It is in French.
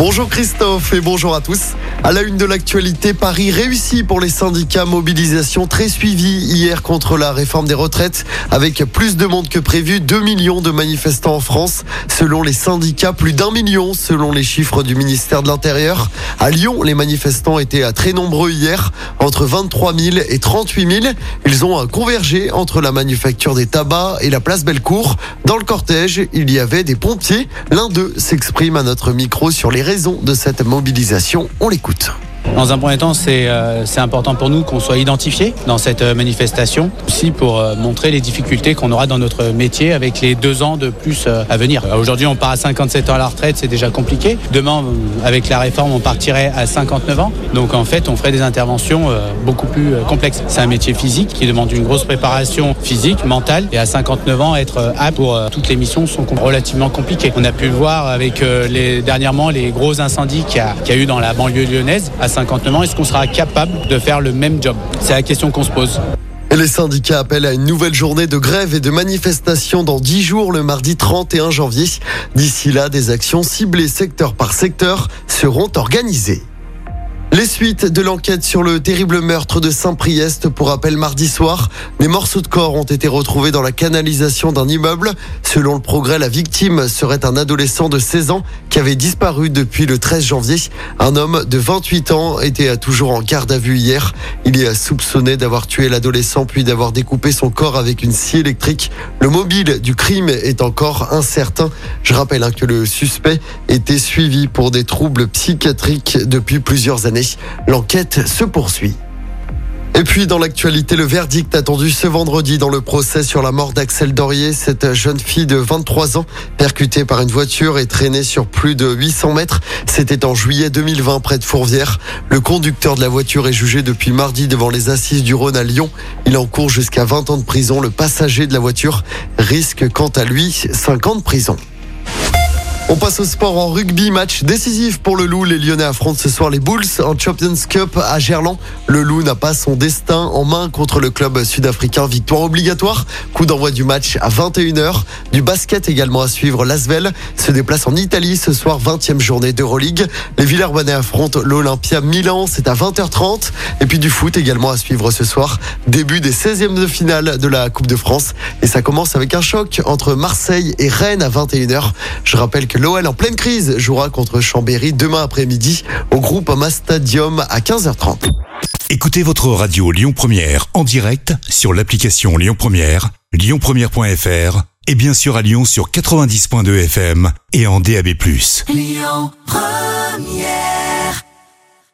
Bonjour Christophe et bonjour à tous. À la une de l'actualité, Paris réussit pour les syndicats. Mobilisation très suivie hier contre la réforme des retraites avec plus de monde que prévu. 2 millions de manifestants en France. Selon les syndicats, plus d'un million selon les chiffres du ministère de l'Intérieur. À Lyon, les manifestants étaient très nombreux hier, entre 23 000 et 38 000. Ils ont convergé entre la manufacture des tabacs et la place Bellecour. Dans le cortège, il y avait des pompiers. L'un d'eux s'exprime à notre micro sur les raisons de cette mobilisation. On l'écoute. Dans un premier temps, c'est euh, c'est important pour nous qu'on soit identifié dans cette euh, manifestation, aussi pour euh, montrer les difficultés qu'on aura dans notre métier avec les deux ans de plus à venir. Aujourd'hui, on part à 57 ans à la retraite, c'est déjà compliqué. Demain, avec la réforme, on partirait à 59 ans. Donc en fait, on ferait des interventions beaucoup plus complexes. C'est un métier physique qui demande une grosse préparation physique, mentale. Et à 59 ans, être apte pour toutes les missions sont relativement compliquées. On a pu le voir avec les, dernièrement les gros incendies qu'il y, a- eu dans la banlieue lyonnaise. 59 ans, est-ce qu'on sera capable de faire le même job? C'est la question qu'on se pose. Les syndicats appellent à une nouvelle journée de grève et de manifestation dans 10 jours, le mardi 31 janvier. D'ici là, des actions ciblées secteur par secteur seront organisées. Les suites de l'enquête sur le terrible meurtre de Saint-Priest, pour rappel mardi soir, des morceaux de corps ont été retrouvés dans la canalisation d'un immeuble. Selon le progrès, la victime serait un adolescent de 16 ans qui avait disparu depuis le 13 janvier. Un homme de 28 ans était toujours en garde à vue hier. Il est soupçonné d'avoir tué l'adolescent puis d'avoir découpé son corps avec une scie électrique. Le mobile du crime est encore incertain. Je rappelle hein, que le suspect était suivi pour des troubles psychiatriques depuis plusieurs années. L'enquête se poursuit. Et puis dans l'actualité, le verdict attendu ce vendredi dans le procès sur la mort d'Axel Dorier, cette jeune fille de 23 ans percutée par une voiture et traînée sur plus de 800 mètres. C'était en juillet 2020 près de Fourvière. Le conducteur de la voiture est jugé depuis mardi devant les assises du Rhône à Lyon. Il encourt jusqu'à 20 ans de prison. Le passager de la voiture risque quant à lui 5 ans de prison. On passe au sport en rugby, match décisif pour le Loup. Les Lyonnais affrontent ce soir les Bulls en Champions Cup à Gerland. Le Loup n'a pas son destin en main contre le club sud-africain. Victoire obligatoire. Coup d'envoi du match à 21h. Du basket également à suivre. L'Asvel se déplace en Italie ce soir, 20e journée d'Euroleague. Les Villers-Banais affrontent l'Olympia Milan. C'est à 20h30. Et puis du foot également à suivre ce soir. Début des 16e de finale de la Coupe de France. Et ça commence avec un choc entre Marseille et Rennes à 21h. Je rappelle que l'OL en pleine crise jouera contre Chambéry demain après-midi au groupe Ama Stadium à 15h30. Écoutez votre radio Lyon Première en direct sur l'application Lyon Première, lyonpremière.fr et bien sûr à Lyon sur 90.2 FM et en DAB+. Lyon Première